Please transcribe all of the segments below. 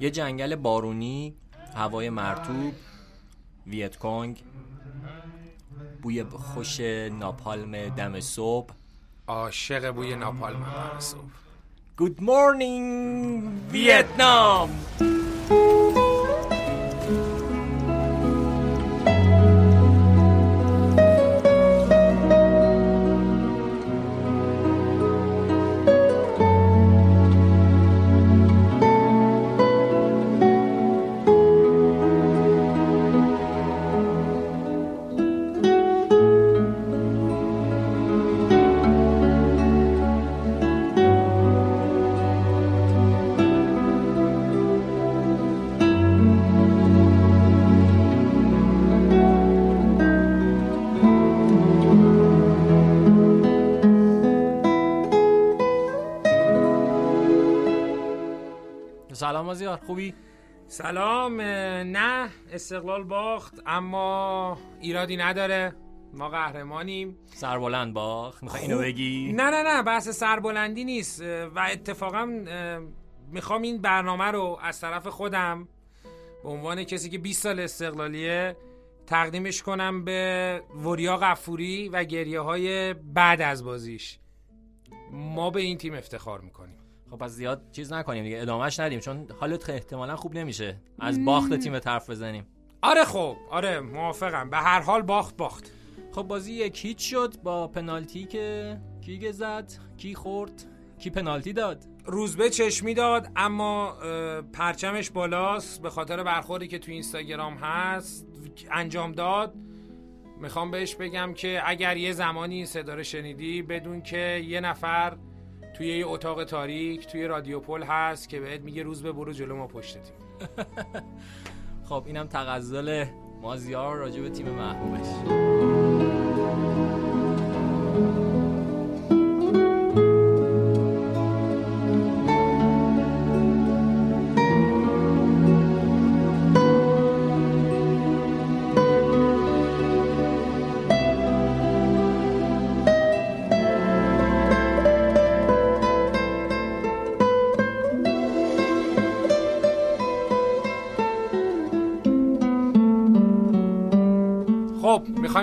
یه جنگل بارونی هوای مرتوب ویتکونگ بوی خوش ناپالم دم صبح. عاشق بوی ناپالم دم صبح. Good morning ویتنام! مازیار خوبی؟ سلام نه استقلال باخت اما ایرادی نداره. ما قهرمانیم. سربلند باخت می‌خوای اینو بگی؟ نه نه نه بحث سربلندی نیست. و اتفاقا می‌خوام این برنامه رو از طرف خودم به عنوان کسی که 20 سال استقلالیه تقدیمش کنم به وریا غفوری و گریه های بعد از بازیش. ما به این تیم افتخار می‌کنیم. خب پس زیاد چیز نکنیم دیگه ادامهش ندیم چون حالت احتمالا خوب نمیشه از باخت تیم طرف بزنیم. آره خب آره موافقم به هر حال باخت باخت. خب بازی یک هیچ شد با پنالتی که کی زد کی خورد کی پنالتی داد؟ روزبه چشمی داد اما پرچمش بالاست به خاطر برخوردی که تو اینستاگرام هست انجام داد. می‌خوام بهش بگم که اگر یه زمانی این صدا رو شنیدی بدون که یه نفر توی یه اتاق تاریک توی رادیو پل هست که بهت میگه روز به برو جلو ما پشت تیم. خب اینم تغزل مازیار راجع به تیم محبوبش.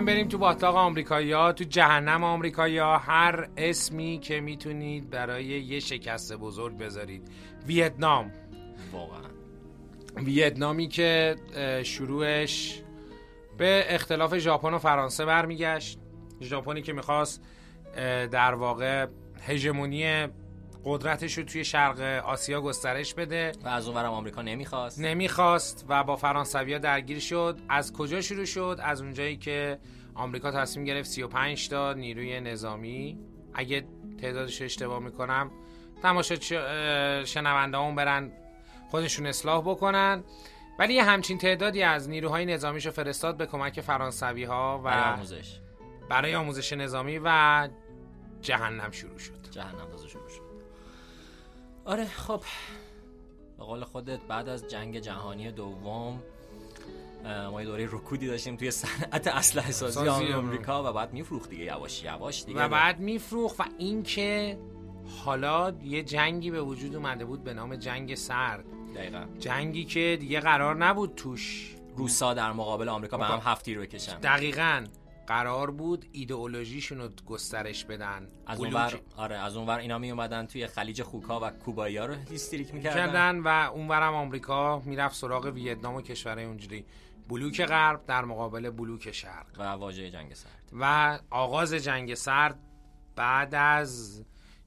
می‌خوایم بریم تو باطلاق آمریکایی ها تو جهنم آمریکایی ها هر اسمی که می‌تونید برای یه شکست بزرگ بذارید. ویتنام. واقعا. ویتنامی که شروعش به اختلاف ژاپن و فرانسه برمیگشت. ژاپنی که می‌خواست در واقع هژمونی قدرتش رو توی شرق آسیا گسترش بده. و از اونورم آمریکا نمی‌خواست. نمی‌خواست و با فرانسویا درگیر شد. از کجا شروع شد؟ از اونجایی که آمریکا تصمیم گرفت 35 تا نیروی نظامی. اگه تعدادش اشتباه می‌کنم تماشا شنونده اون برن خودشون اصلاح بکنن. ولی یه همچین تعدادی از نیروهای نظامیشو فرستاد به کمک فرانسوی ها و برای آموزش. برای آموزش نظامی و جهنم شروع شد. جهنم آره خب. به قول خودت بعد از جنگ جهانی دوم ما یه دوره رکودی داشتیم توی صنعت اسلحه سازی آمریکا و بعد میفروخت دیگه یواش یواش دیگه. و بعد میفروخت و اینکه حالا یه جنگی به وجود اومده بود به نام جنگ سرد. دقیقا. جنگی که دیگه قرار نبود توش روسا در مقابل آمریکا به هم هفتی رو بکشن. دقیقا. قرار بود ایدئولوژیشون رو گسترش بدن. از اونور آره از اونور اینا می اومدن توی خلیج خوکا و کوبایی ها رو هیستریک می‌کردن. و اونورم آمریکا می‌رفت سراغ ویتنام و کشورهای اونجوری. بلوک غرب در مقابل بلوک شرق. و واژه جنگ سرد. و آغاز جنگ سرد بعد از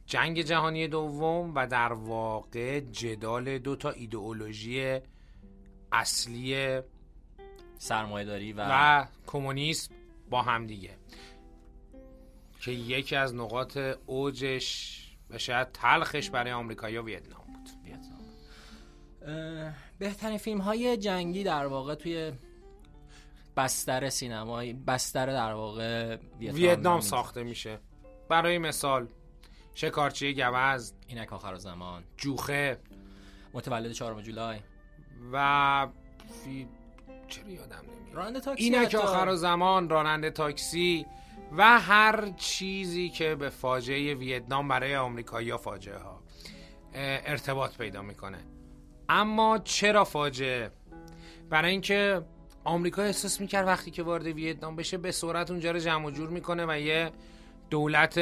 جنگ جهانی دوم و در واقع جدال دو تا ایدئولوژی اصلی سرمایه‌داری و, و کمونیسم با هم دیگه. که یکی از نقاط اوجش و شاید تلخش برای آمریکا ویتنام بود. ویتنام. بهترین فیلم های جنگی در واقع توی بستر سینمایی بستر در واقع ویتنام, ویتنام ساخته میشه. برای مثال شکارچی گوز اینک آخر زمان. جوخه متولد چهارم جولای. و فی... چرا یادم نمیاد؟ راننده تاکسی اینک آخر زمان راننده تاکسی و هر چیزی که به فاجعه ویتنام برای آمریکایی فاجعه ها ارتباط پیدا می‌کنه. اما چرا فاجعه؟ برای اینکه آمریکا احساس می‌کرد وقتی که وارد ویتنام بشه به سرعت اونجا رو جمع جور می‌کنه و یه دولت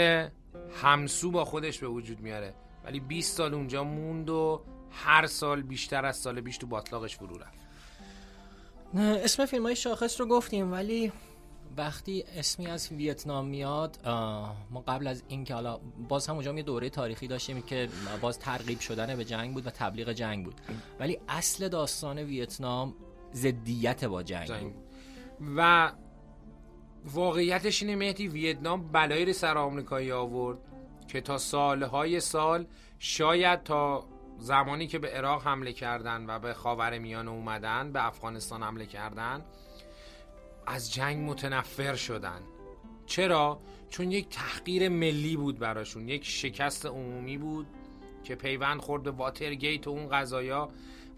همسو با خودش به وجود میاره. ولی 20 سال اونجا موند و هر سال بیشتر از سال بیش تو باطلاقش فرو رفت اسم فیلم های شاخص رو گفتیم ولی وقتی اسمی از ویتنام میاد ما قبل از اینکه حالا باز هم اونجا یه دوره تاریخی داشتیم که باز ترغیب شدن به جنگ بود و تبلیغ جنگ بود ولی اصل داستان ویتنام زدیت با جنگ, جنگ. و واقعیتش اینه مهدی ویتنام بلایی رو سر آمریکایی آورد که تا سالهای سال شاید تا زمانی که به عراق حمله کردن و به خاور میانه اومدن به افغانستان حمله کردن از جنگ متنفر شدن چرا؟ چون یک تحقیر ملی بود براشون یک شکست عمومی بود که پیوند خورد به واترگیت و اون قضایا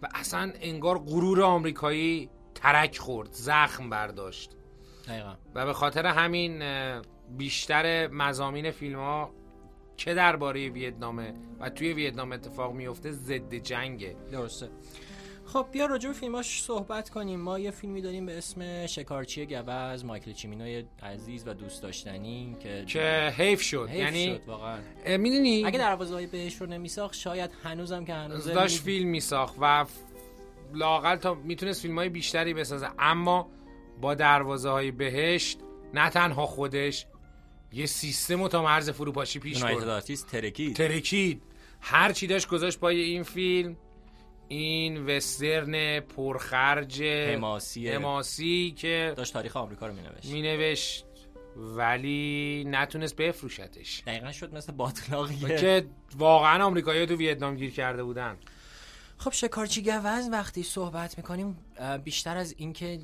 و اصلا انگار غرور آمریکایی ترک خورد زخم برداشت دقیقا. و به خاطر همین بیشتر مزامین فیلم ها چه درباره ویتنامه و توی ویتنام اتفاق میفته ضد جنگه؟ درسته. خب بیا راجع به فیلماش صحبت کنیم. ما یه فیلمی داریم به اسم شکارچی گوز مایکل چیمینوی عزیز و دوست داشتنی که که حیف شد. حیف یعنی شد واقعا. می‌دونی؟ اگه دروازه‌های بهش رو نمیساخت شاید هنوزم که هنوز داشت فیلم میساخت و لاقل تا می‌تونست فیلم های بیشتری بسازه. اما با دروازه های بهشت نه تنها خودش یه سیستم تا مرز فروپاشی پیش برد. ترکید. ترکید. هر چی داشت گذاشت پای این فیلم این وسترن پرخرج حماسی. حماسی که داشت تاریخ آمریکا رو مینوشت. مینوشت ولی نتونست بفروشتش. دقیقا شد مثل باطلاقیه که واقعا آمریکایی تو ویتنام گیر کرده بودن. خب شکارچی گوز وقتی صحبت می‌کنیم بیشتر از اینکه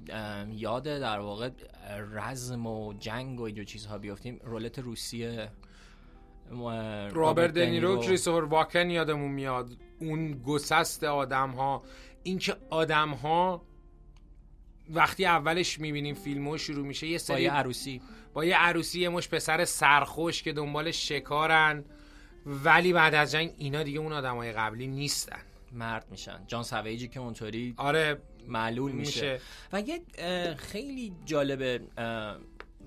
یاد در واقع رزم و جنگ و اینجور چیزها بیافتیم رولت روسیه رابرت دنیرو. کریستوفر واکن یادمون میاد اون گسست آدم ها اینکه آدم ها وقتی اولش می‌بینیم فیلمو شروع میشه یه سری با یه عروسی. با یه عروسی یه مش پسر سرخوش که دنبال شکارن. ولی بعد از جنگ اینا دیگه اون آدمای قبلی نیستن. مرد میشن. جان سویجی که اونطوری آره معلول میشه, و یه خیلی جالبه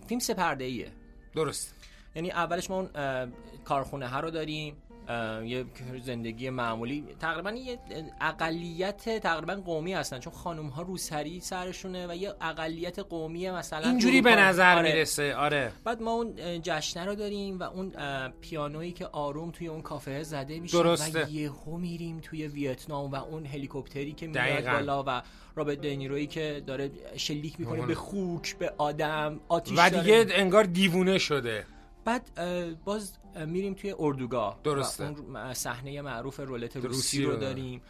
فیلم سپرده ایه درست. یعنی اولش ما اون کارخونه ها رو داریم. یه زندگی معمولی. تقریبا یه اقلیت تقریبا قومی هستن چون خانم ها روسری سرشونه و یه اقلیت قومی مثلا اینجوری به نظر آره. می‌رسه آره. بعد ما اون جشنه رو داریم و اون پیانویی که آروم توی اون کافه زده میشه درسته. و یهو میریم توی ویتنام و اون هلیکوپتری که میاد بالا و رابرت دنیرویی که داره شلیک می‌کنه به خوک به آدم آتیش و دیگه انگار دیوونه شده. بعد باز میریم توی اردوگاه درسته. اون صحنه معروف رولت روسی رو داریم.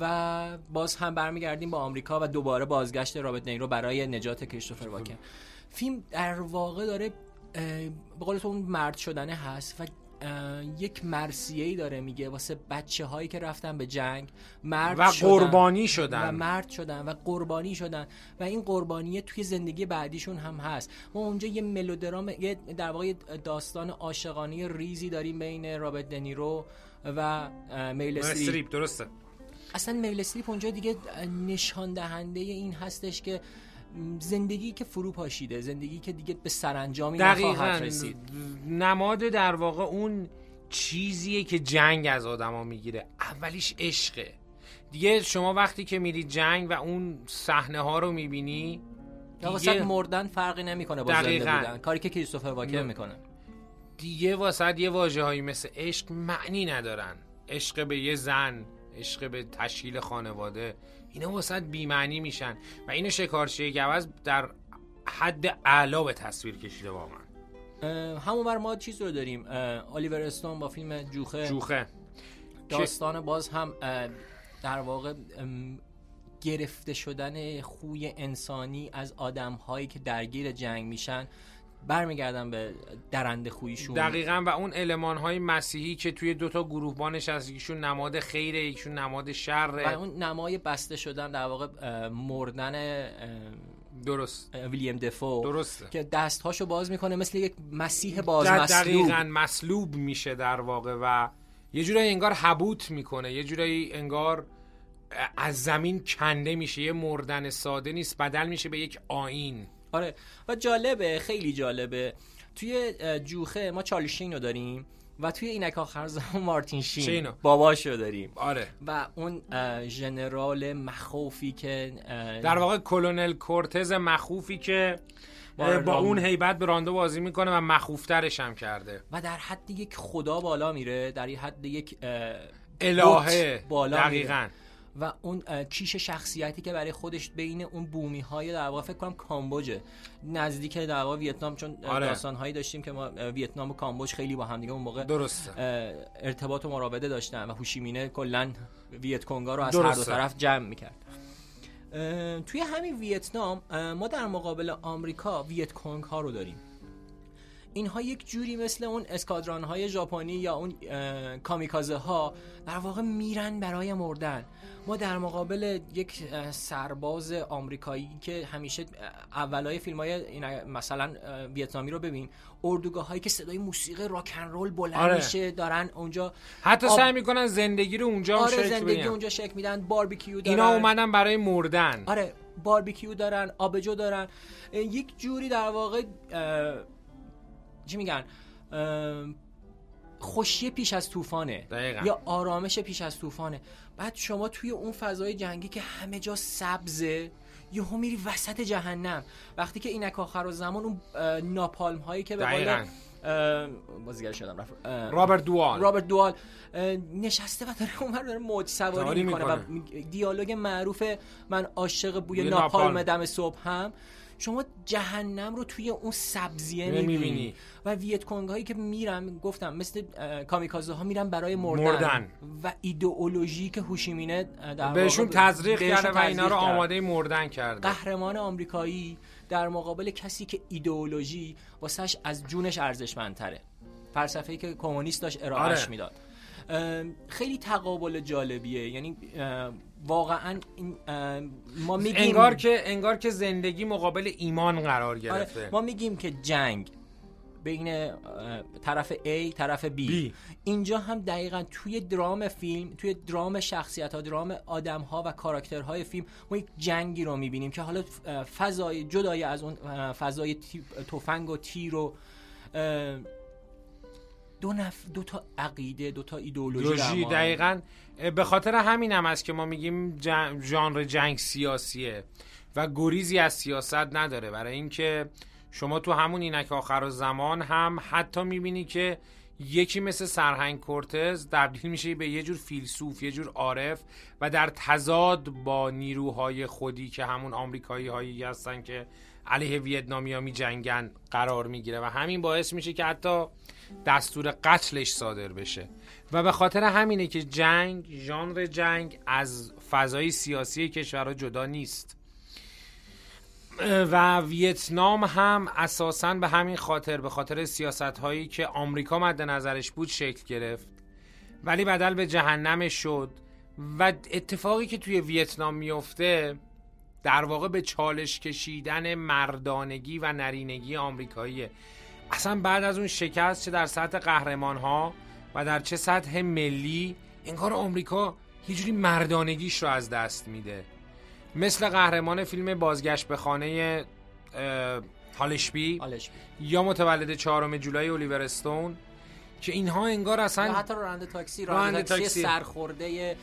و باز هم برمیگردیم با آمریکا و دوباره بازگشت رابط نیرو برای نجات کریستوفر واکن. فیلم در واقع داره به قول اون مرد شدنه هست و یک مرسیه داره میگه واسه بچه هایی که رفتن به جنگ مرد و قربانی شدن. و مرد شدن و قربانی شدن. و این قربانی توی زندگی بعدیشون هم هست. ما اونجا یه ملودرام یه در واقع داستان عاشقانه ریزی داریم بین رابرت دنیرو و میل استریپ درسته. اصلا میل استریپ اونجا دیگه نشان دهنده این هستش که زندگی که فرو پاشیده زندگی که دیگه به سرانجامی نخواهد رسید. نماد در واقع اون چیزیه که جنگ از آدما می‌گیره. اولیش عشقه. دیگه شما وقتی که میری جنگ و اون صحنه ها رو می‌بینی دیگه مردن فرقی نمی‌کنه با زنده بودن. کاری که کریستوفر واکر می‌کنه. دیگه واسه یه واژه هایی مثل عشق معنی ندارن. عشق به یه زن عشق به تشکیل خانواده. اینا واسه بیمعنی میشن و اینو شکارچی گوز در حد اعلا به تصویر کشیده واقعا. همون بر ما چیز رو داریم. الیور استون با فیلم جوخه. جوخه. داستان باز هم در واقع گرفته شدن خوی انسانی از آدم هایی که درگیر جنگ میشن. برمیگردن به درنده خویشون دقیقا و اون علمان های مسیحی که توی دوتا گروه بانش از یکیشون نماد خیره یکیشون نماد شره. و اون نمای بسته شدن در واقع مردن درست. ویلیام دفو. درسته. که دستهاشو باز می‌کنه مثل یک مسیح باز مسلوب دقیقا مسلوب میشه در واقع و یه جورایی انگار حبوت می‌کنه. یه جورایی انگار از زمین کنده میشه. یه مردن ساده نیست بدل میشه به یک آین آره. و جالبه خیلی جالبه. توی جوخه ما چارلی رو داریم و توی اینک آخر زمان مارتین شین شینو. باباشو داریم. آره. و اون ژنرال مخوفی که در واقع کلونل کورتز مخوفی که با اون هیبت به راندو بازی می‌کنه و مخوفترش هم کرده. و در حد یک خدا بالا میره در حد یک الهه بالا دقیقا. میره. و اون کیش شخصیتی که برای خودش بین اون بومی های در واقع فکر کنم کامبوجه. نزدیک در واقع ویتنام چون آره. داستان هایی داشتیم که ما ویتنام و کامبوج خیلی با هم دیگه اون موقع درسته. ارتباط و مراوده داشتن و هوشیمینه کلا ویت کنگا رو از هر دو طرف جمع می‌کرد. توی همین ویتنام ما در مقابل آمریکا ویت کنگ ها رو داریم. اینها یک جوری مثل اون اسکادران های ژاپنی یا اون کامیکازه ها در واقع میرن برای مردن. ما در مقابل یک سرباز آمریکایی که همیشه اولای فیلم های مثلا ویتنامی رو ببین اردوگاه هایی که صدای موسیقی راکن رول بلند آره. میشه دارن اونجا حتی آب... سعی می‌کنن زندگی رو اونجا آره شکل زندگی اونجا شکل میدن باربیکیو دارن. اینا اومدن برای مردن. آره باربیکیو دارن آبجو دارن. یک جوری در واقع چی میگن؟ خوشی پیش از طوفانه. یا آرامش پیش از طوفانه. بعد شما توی اون فضای جنگی که همه جا سبزه یهو میری وسط جهنم. وقتی که اینک آخر و زمان اون ناپالم هایی که به قول بازیگر شدم رفت رابرت دوال. رابرت دوال. نشسته و داره اونور داره موج سواری می‌کنه و دیالوگ معروف من عاشق بوی ناپالم دم صبح هم شما جهنم رو توی اون سبزیه می‌بینی. و ویت کنگ هایی که میرن گفتم مثل کامیکازه ها میرن برای مردن, مردن. و ایدئولوژی که هوشیمینه در بهشون تزریق کرده و اینا رو آماده مردن کرده. قهرمان آمریکایی در مقابل کسی که ایدئولوژی واسش از جونش ارزشمندتره. فلسفه‌ای که کمونیست داشت ارائهش آره. می‌داد. خیلی تقابل جالبیه. یعنی واقعا ما میگیم انگار که انگار که زندگی مقابل ایمان قرار آره، گرفته. ما میگیم که جنگ بین طرف A طرف B. B, اینجا هم دقیقا توی درام فیلم توی درام شخصیت ها درام آدم ها و کاراکترهای فیلم ما یک جنگی رو می‌بینیم که حالا فضای جدای از اون فضای تفنگ و تیر و دو نف دو تا عقیده دو تا ایدئولوژی دقیقا. به خاطر همین هم است که ما میگیم ژانر جنگ سیاسیه و گریزی از سیاست نداره. برای اینکه شما تو همون اینک آخر زمان هم حتی می‌بینی که یکی مثل سرهنگ کورتز تبدیل میشه به یه جور فیلسوف یه جور عارف و در تضاد با نیروهای خودی که همون آمریکایی هایی هستن که علیه ویتنامیا می جنگن قرار می‌گیره. و همین باعث میشه که حتی دستور قتلش صادر بشه. و به خاطر همینه که جنگ ژانر جنگ از فضای سیاسی کشورها جدا نیست. و ویتنام هم اساسا به همین خاطر به خاطر سیاست هایی که آمریکا مد نظرش بود شکل گرفت ولی بدل به جهنم شد. و اتفاقی که توی ویتنام میفته در واقع به چالش کشیدن مردانگی و نرینگی آمریکاییه. اصلا بعد از اون شکست چه در سطح قهرمان ها و در چه سطح ملی انگار آمریکا یه جوری مردانگیش رو از دست میده. مثل قهرمان فیلم بازگشت به خانه هالشبی یا متولد چهارم جولای الیور استون که اینها انگار اصلا حتی راننده تاکسی راننده تاکسی. سرخورده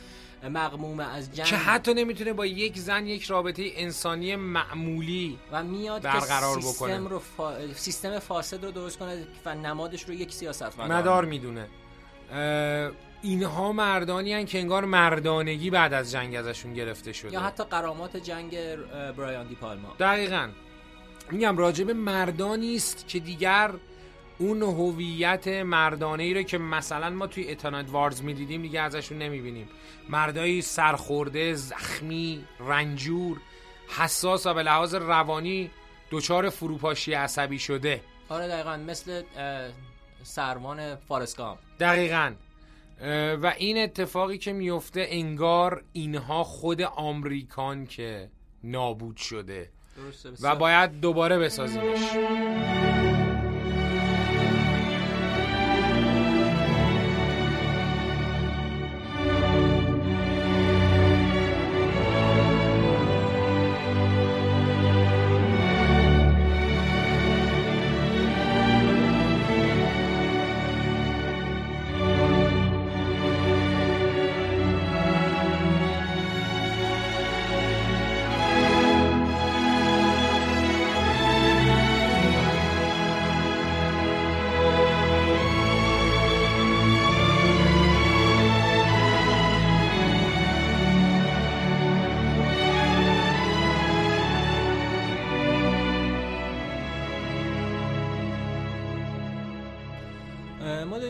مغموم از جنگ که حتی نمی‌تونه با یک زن یک رابطه انسانی معمولی و میاد برقرار که سیستم رو سیستم فاسد رو درست کنه و نمادش رو یک سیاست مدار می‌دونه. اینها مردانی هن که انگار مردانگی بعد از جنگ ازشون گرفته شده. یا حتی قرامات جنگ برایان دی پالما. دقیقا. میگم راجب مردانی است که دیگر اون هویت مردانه ای رو که مثلا ما توی اتانات وارز می‌دیدیم دیگه ازشون نمی‌بینیم. مردایی سرخورده زخمی رنجور حساس و به لحاظ روانی دچار فروپاشی عصبی شده. آره دقیقا مثل سروان فارسکام دقیقا. و این اتفاقی که میفته انگار اینها خود آمریکان که نابود شده. و باید دوباره بسازیمش.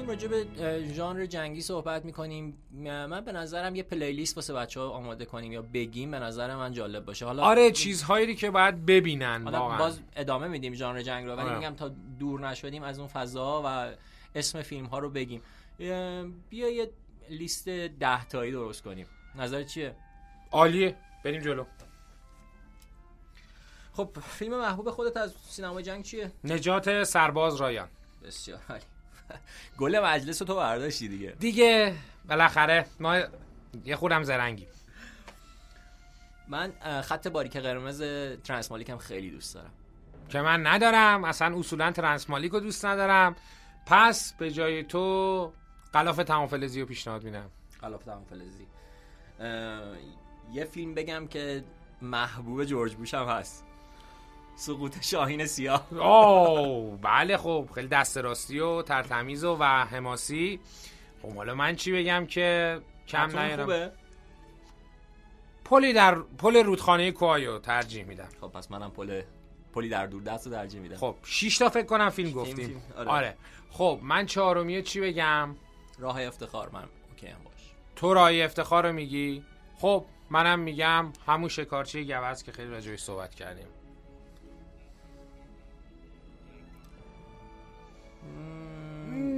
داریم راجع به ژانر جنگی صحبت می‌کنیم. من به نظرم یه پلیلیست واسه بچه ها آماده کنیم یا بگیم به نظر من جالب باشه. حالا آره چیزهایی که باید ببینن واقعا. باز ادامه میدیم ژانر جنگ رو ولی آره. میگم تا دور نشدیم از اون فضا و اسم فیلم ها رو بگیم. بیا یه لیست ده تایی درست کنیم. نظر چیه؟ عالیه. بریم جلو. خب فیلم محبوب خودت از سینما جنگ چیه؟ نجات سرباز رایان. بسیار عالی. گل مجلس تو برداشتی دیگه. دیگه بالاخره ما یه خودم زرنگی من خط باریک قرمز ترانسمالیک خیلی دوست دارم. که من ندارم اصلا اصولا ترانسمالیک رو دوست ندارم. پس به جای تو قلاف تمام فلزی رو پیشنهاد میدم. قلاف تمام فلزی. یه فیلم بگم که محبوب جورج بوش هم هست. سقوط شاهین سیاه. اوه بله خب خیلی دست راستی و ترتمیز و, و حماسی. خب حالا من چی بگم که کم نیارم. خوبه. پلی در پل رودخانه کوای رو ترجیح میدم. خب پس منم پل پلی در دور دست رو ترجیح میدم. خب 6 تا فکر کنم فیلم گفتیم. فیلم آره. آره. خب من چهارمی چی بگم؟ راه افتخار من OK هم باش. تو راه افتخار رو میگی؟ خب منم میگم همون شکارچی گوز که خیلی راجعش صحبت کردیم.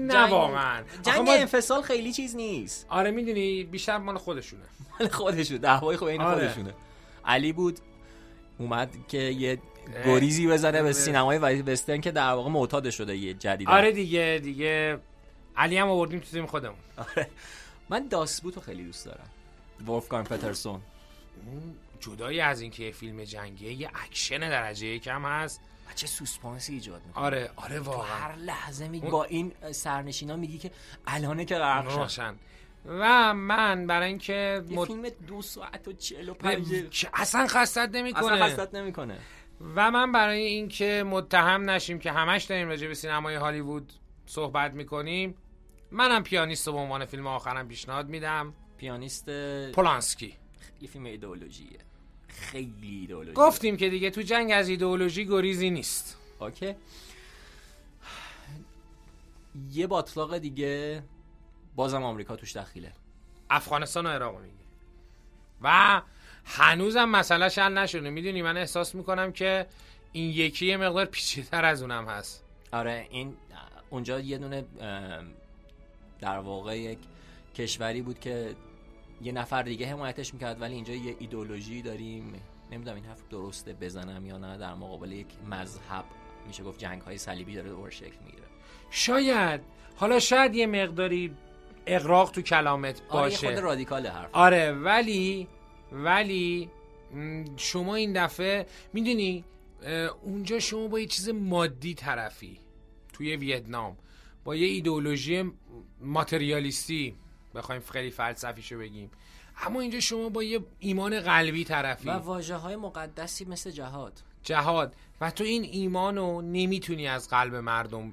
نه واقعا جنگ انفصال خیلی چیز نیست. آره می‌دونی بیشتر مال خودشونه. مال خودشونه. دعوای خب این آره. خودشونه. علی بود اومد که یه گریزی بزنه به سینمای وسترن که در واقع معتاد شده یه جدید آره دیگه دیگه. علی هم آوردیم تو تیم خودمون. آره. من Das Boot و خیلی دوست دارم. ولفگانگ پترسون. جدایی از اینکه فیلم جنگیه یه اکشن درجه یکم هست. و چه سوسپانسی ایجاد می‌کنه. آره آره واقعا. هر لحظه میگی با این سرنشینا میگی که الانه که غرق و من برای اینکه یه فیلم دو ساعت و چهل و پنج اصلا خستت نمی‌کنه. اصلا خستت نمی‌کنه. و من برای اینکه متهم نشیم که همش داریم راجع به سینمای هالیوود صحبت می‌کنیم منم پیانیست به عنوان فیلم آخرم پیشنهاد میدم. پیانیست پولانسکی. یه فیلم ایدئولوژیه. خیلی ایدئولوژی گفتیم که دیگه تو جنگ از ایدئولوژی گریزی نیست. اوکی. یه باطلاق دیگه بازم آمریکا توش دخیله. افغانستان و عراق میگه و هنوزم مسئله حل نشده. می‌دونی من احساس می‌کنم که این یکی یه مقدار پیچیده‌تر از اونم هست. آره این اونجا یه دونه در واقع یک کشوری بود که یه نفر دیگه حمایتش می‌کرد ولی اینجا یه ایدولوژی داریم. نمی‌دونم این حرف درسته بزنم یا نه در مقابل یک مذهب میشه گفت جنگ های صلیبی داره دور شکل می‌گیره. شاید. حالا شاید یه مقداری اقراق تو کلامت باشه. آره خود رادیکال حرف. آره ولی ولی شما این دفعه می‌دونی اونجا شما با یه چیز مادی طرفی توی ویتنام با یه ایدئولوژی ماتریالیستی. بخوایم خیلی فلسفیشو بگیم. اما اینجا شما با یه ایمان قلبی طرفی. و واجه های مقدسی مثل جهاد. جهاد. و تو این ایمانو نمی‌تونی از قلب مردم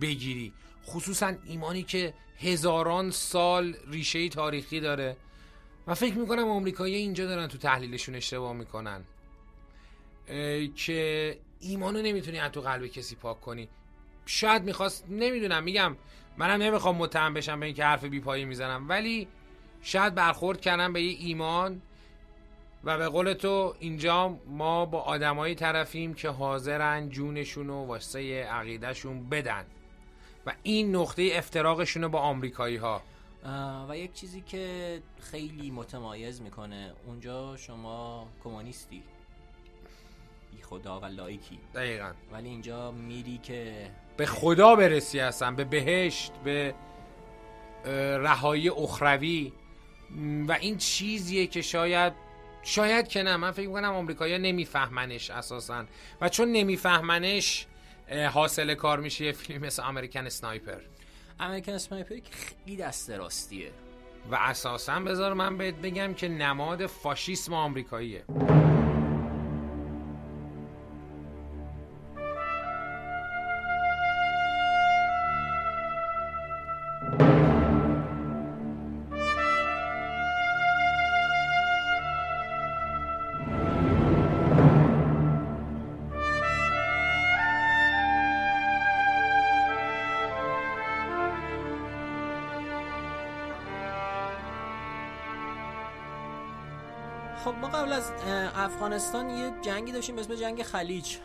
بگیری. خصوصا ایمانی که هزاران سال ریشه تاریخی داره. و فکر می‌کنم آمریکایی اینجا دارن تو تحلیلشون اشتباه می‌کنن. که ایمانو نمی‌تونی از تو قلب کسی پاک کنی. شاید می‌خواست نمی‌دونم میگم. منم نمی‌خوام متهم بشم به اینکه حرف بی پایی می‌زنم. ولی شاید برخورد کردم به یه ایمان و به قول تو اینجا ما با آدمایی طرفیم که حاضرن جونشون و واسه عقیدهشون بدن. و این نقطه افتراقشون با آمریکایی ها و یک چیزی که خیلی متمایز می‌کنه اونجا شما کمونیستی. بی خدا و لایکی. دقیقا. ولی اینجا میری که به خدا برسی هستن به بهشت به رهایی اخروی. و این چیزیه که شاید شاید که نه من فکر می‌کنم آمریکایی‌ها نمیفهمنش اساسا. و چون نمیفهمنش حاصل کار میشه یه فیلم مثل امریکن اسنایپر امریکن اسنایپر که خیلی دست راستیه. و اساسا بذار من بهت بگم که نماد فاشیسم آمریکاییه. افغانستان یه جنگی داشتیم به اسم جنگ خلیج.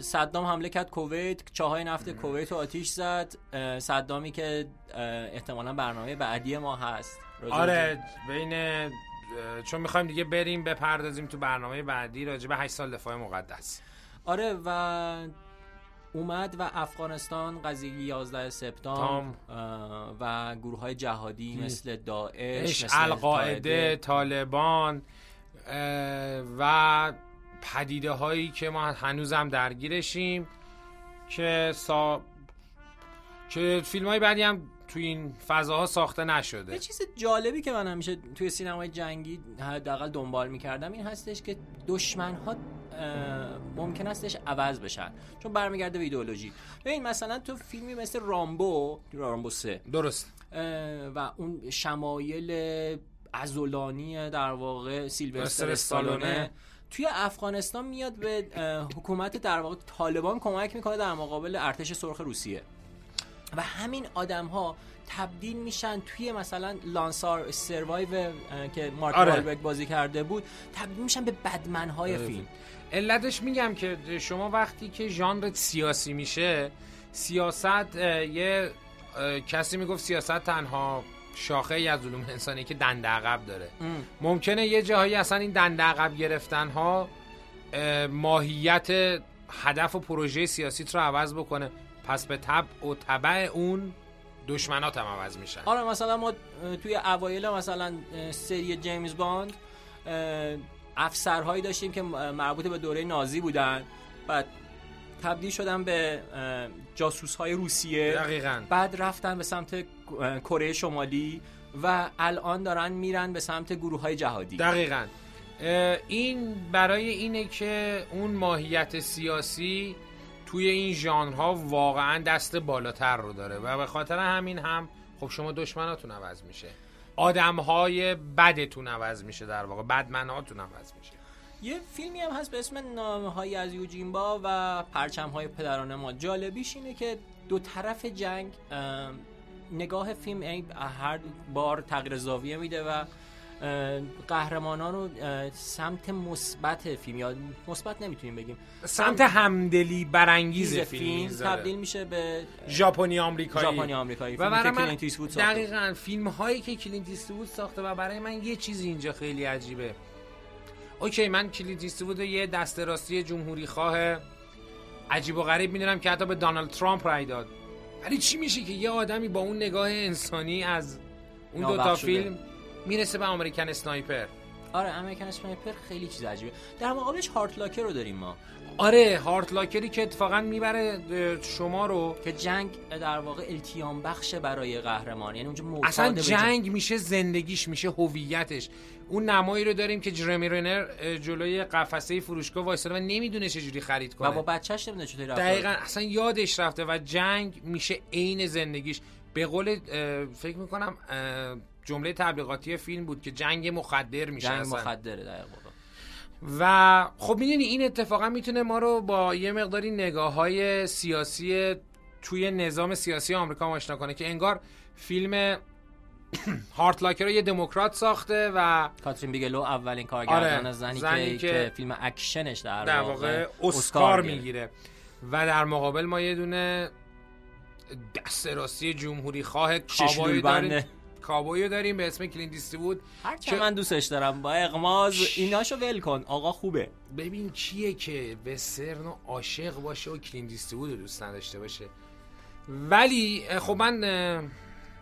صدام حمله کرد کویت چاهای نفت کویت رو آتیش زد. صدامی که احتمالا برنامه بعدی ما هست. آره بین چون می‌خوایم دیگه بریم بپردازیم تو برنامه بعدی راجع به 8 سال دفاع مقدس. آره و اومد و افغانستان قضیه 11 سپتامبر و گروه های جهادی مثل داعش مثل القاعده طالبان. و پدیده هایی که ما هنوزم درگیرشیم که سا... که فیلم های بعدی هم توی این فضاها ساخته نشده. یه چیز جالبی که من همیشه توی سینمای جنگی حداقل دنبال می‌کردم این هستش که دشمن ها ممکن استش عوض بشن چون برمیگرده به ایدئولوژی. ببین مثلا تو فیلمی مثل رامبو رامبو 3 درست. و اون شمایل ازولانی در واقع سیلوستر استالونه توی افغانستان میاد به حکومت در واقع طالبان کمک می‌کنه در مقابل ارتش سرخ روسیه و همین آدم ها تبدیل میشن توی مثلا لانسار سروایو که مارک آره. بازی کرده بود تبدیل میشن به بدمن های آره. فیلم علتش میگم که شما وقتی که ژانر سیاسی میشه سیاست یه کسی می‌گفت سیاست تنها شاخه ای از علوم انسانی که دنده عقب داره. ممکنه یه جاهایی اصلا این دنده عقب گرفتن ها ماهیت هدف و پروژه سیاسی رو عوض بکنه. پس به تب و طبع اون دشمنات هم عوض میشن. آره مثلا ما توی اوایل مثلا سری جیمز باند افسرهایی داشتیم که مربوط به دوره نازی بودن. بعد تبدیل شدن به جاسوس های روسیه. دقیقا. بعد رفتن به سمت کره شمالی و الان دارن میرن به سمت گروه های جهادی. دقیقا. این برای اینه که اون ماهیت سیاسی توی این ژانرها واقعا دست بالاتر رو داره و به خاطر همین هم خب شما دشمناتون عوض میشه. آدمهای بدتون عوض میشه در واقع بدمنهاتون عوض میشه. یه فیلمی هم هست به اسم نامه های از یوجینبا و پرچم های پدران ما. جالبیش اینه که دو طرف جنگ نگاه فیلم هر بار تغییر زاویه میده و قهرمانان رو سمت مثبت فیلم یا مثبت نمی‌تونیم بگیم. سمت همدلی برانگیز فیلم, فیلم تبدیل میشه به ژاپنی آمریکایی. ژاپنی آمریکایی. و برای من دقیقاً فیلم هایی که کلینت ایستوود ساخته و برای من یه چیزی اینجا خیلی عجیبه. OK من کلینت ایستوود یه دست راستی جمهوری خواه عجیب و غریب می‌دونم که حتی به دونالد ترامپ رای داد. ولی چی میشه که یه آدمی با اون نگاه انسانی از اون دو تا فیلم می‌رسه به American Sniper؟ آره American Sniper خیلی چیز عجیبه. در مقابلش Hurt Locker رو داریم ما. آره Hurt Locker ی که اتفاقا می‌بره شما رو. که جنگ در واقع التیام بخش برای قهرمان. یعنی اونجا اصلا جنگ میشه زندگیش میشه هویتش. اون نمایی رو داریم که جرمی رنر جلوی قفسه فروشگاه وایساده و نمی‌دونه چجوری خرید کنه. و با بچه‌ش نمی‌دونه چطوری رفته دقیقاً اصلا یادش رفته و جنگ میشه عین زندگیش. به قول فکر می‌کنم جمله تبلیغاتی فیلم بود که جنگ مخدر میشه جنگ مخدره در و خب می‌دونی این اتفاقا می‌تونه ما رو با یه مقداری نگاه های سیاسی توی نظام سیاسی آمریکا آشنا کنه که انگار فیلم هارت لاکر رو یه دموکرات ساخته و کاترین بیگلو اولین کارگردان آره، زنی, زنی که, که, فیلم اکشنش در, در واقع اسکار می‌گیره. و در مقابل ما یه دونه دست راستی جمهوری خواه کابایی داریم. کابویو داریم به اسم کلینت بود هر که من دوستش دارم با اقماز ایناشو ول کن. آقا خوبه. ببین کیه که به سرن عاشق باشه و کلینت بود دوست نداشته باشه. ولی خب من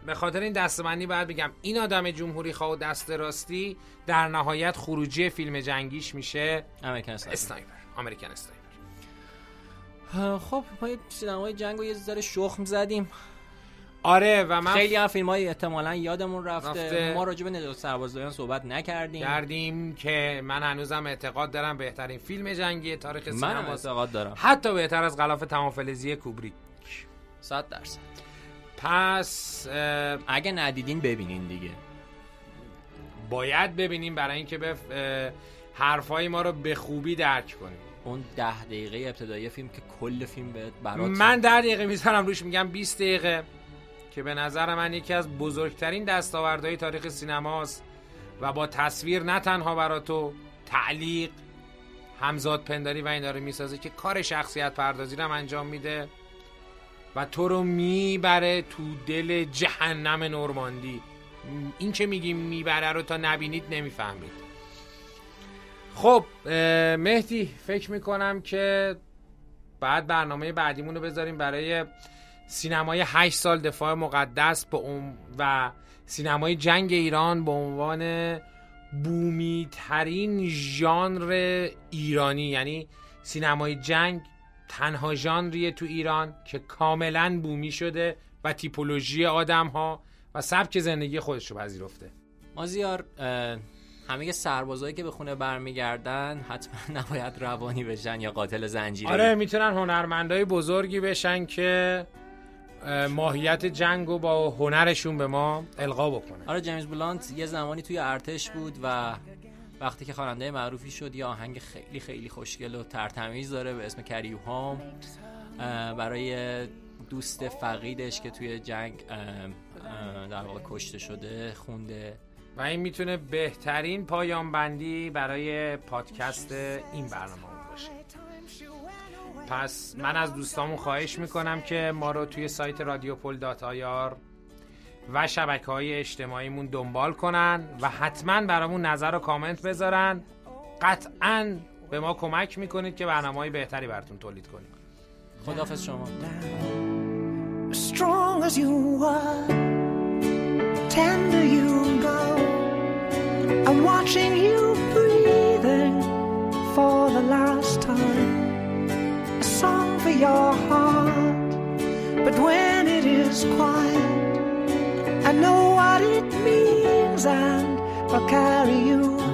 به خاطر این دستبندی باید بگم این آدم جمهوری خواه و دست راستی در نهایت خروجی فیلم جنگیش میشه امریکن اسنایپر امریکن اسنایپر خب ما سینمای جنگ رو یه ذره شخم زدیم. آره و من خیلی هم فیلم های احتمالا یادمون رفته, رفته. ما راجع به نجات سربازداران صحبت نکردیم. کردیم که من هنوزم اعتقاد دارم بهترین فیلم جنگی تاریخ سینما من اعتقاد دارم. حتی بهتر از غلاف تمام فلزی کوبریک. 100 درصد. پس اگه ندیدین ببینین دیگه. باید ببینیم برای اینکه به حرفای ما رو به خوبی درک کنیم. اون ده دقیقه ابتدایی فیلم که کل فیلم به برات من ده دقیقه می‌ذارم روش میگم 20 دقیقه که به نظر من یکی از بزرگترین دستاوردهای تاریخ سینماست و با تصویر نه تنها برا تو تعلیق همزاد پنداری و اینا رو می‌سازه که کار شخصیت پردازی رو انجام میده. و تو رو می‌بره تو دل جهنم نورماندی. این که میگیم می‌بره رو تا نبینید نمی‌فهمید. خب مهدی فکر می‌کنم که بعد برنامه بعدیمون رو بذاریم برای سینمای 8 سال دفاع مقدس به و سینمای جنگ ایران به عنوان بومی ترین ژانر ایرانی یعنی سینمای جنگ تنها ژانریه تو ایران که کاملا بومی شده و تیپولوژی آدم ها و سبک زندگی خودش رو پذیرفته. مازیار همه سربازایی که به خونه برمیگردن حتما نباید روانی بشن یا قاتل زنجیری آره می‌تونن هنرمندای بزرگی بشن که ماهیت جنگ رو با هنرشون به ما القا بکنه. آره جیمز بلانت یه زمانی توی ارتش بود و وقتی که خواننده معروفی شد یه آهنگ خیلی خیلی خوشگل و ترتمیز داره به اسم کریو هام برای دوست فقیدش که توی جنگ در واقع کشته شده خونده. و این می‌تونه بهترین پایان بندی برای پادکست این برنامه باشه. پس من از دوستامون خواهش می‌کنم که ما رو توی سایت رادیو دات و شبکه های اجتماعیمون دنبال کنن و حتما برامون نظر و کامنت بذارن قطعا به ما کمک می‌کنید که برنامه های بهتری براتون تولید کنیم خدافز شما Strong as you are, tender you go. I'm watching you breathing for the last time. A song for your heart, but when it is quiet, I know what it means and I'll carry you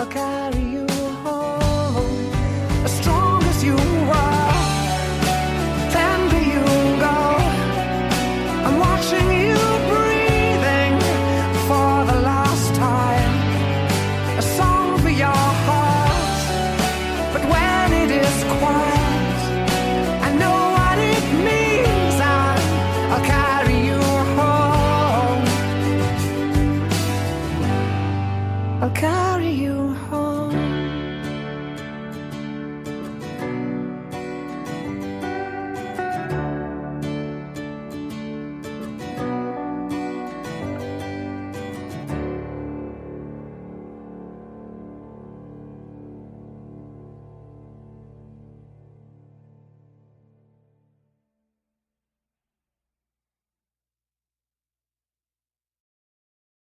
I'll carry you home.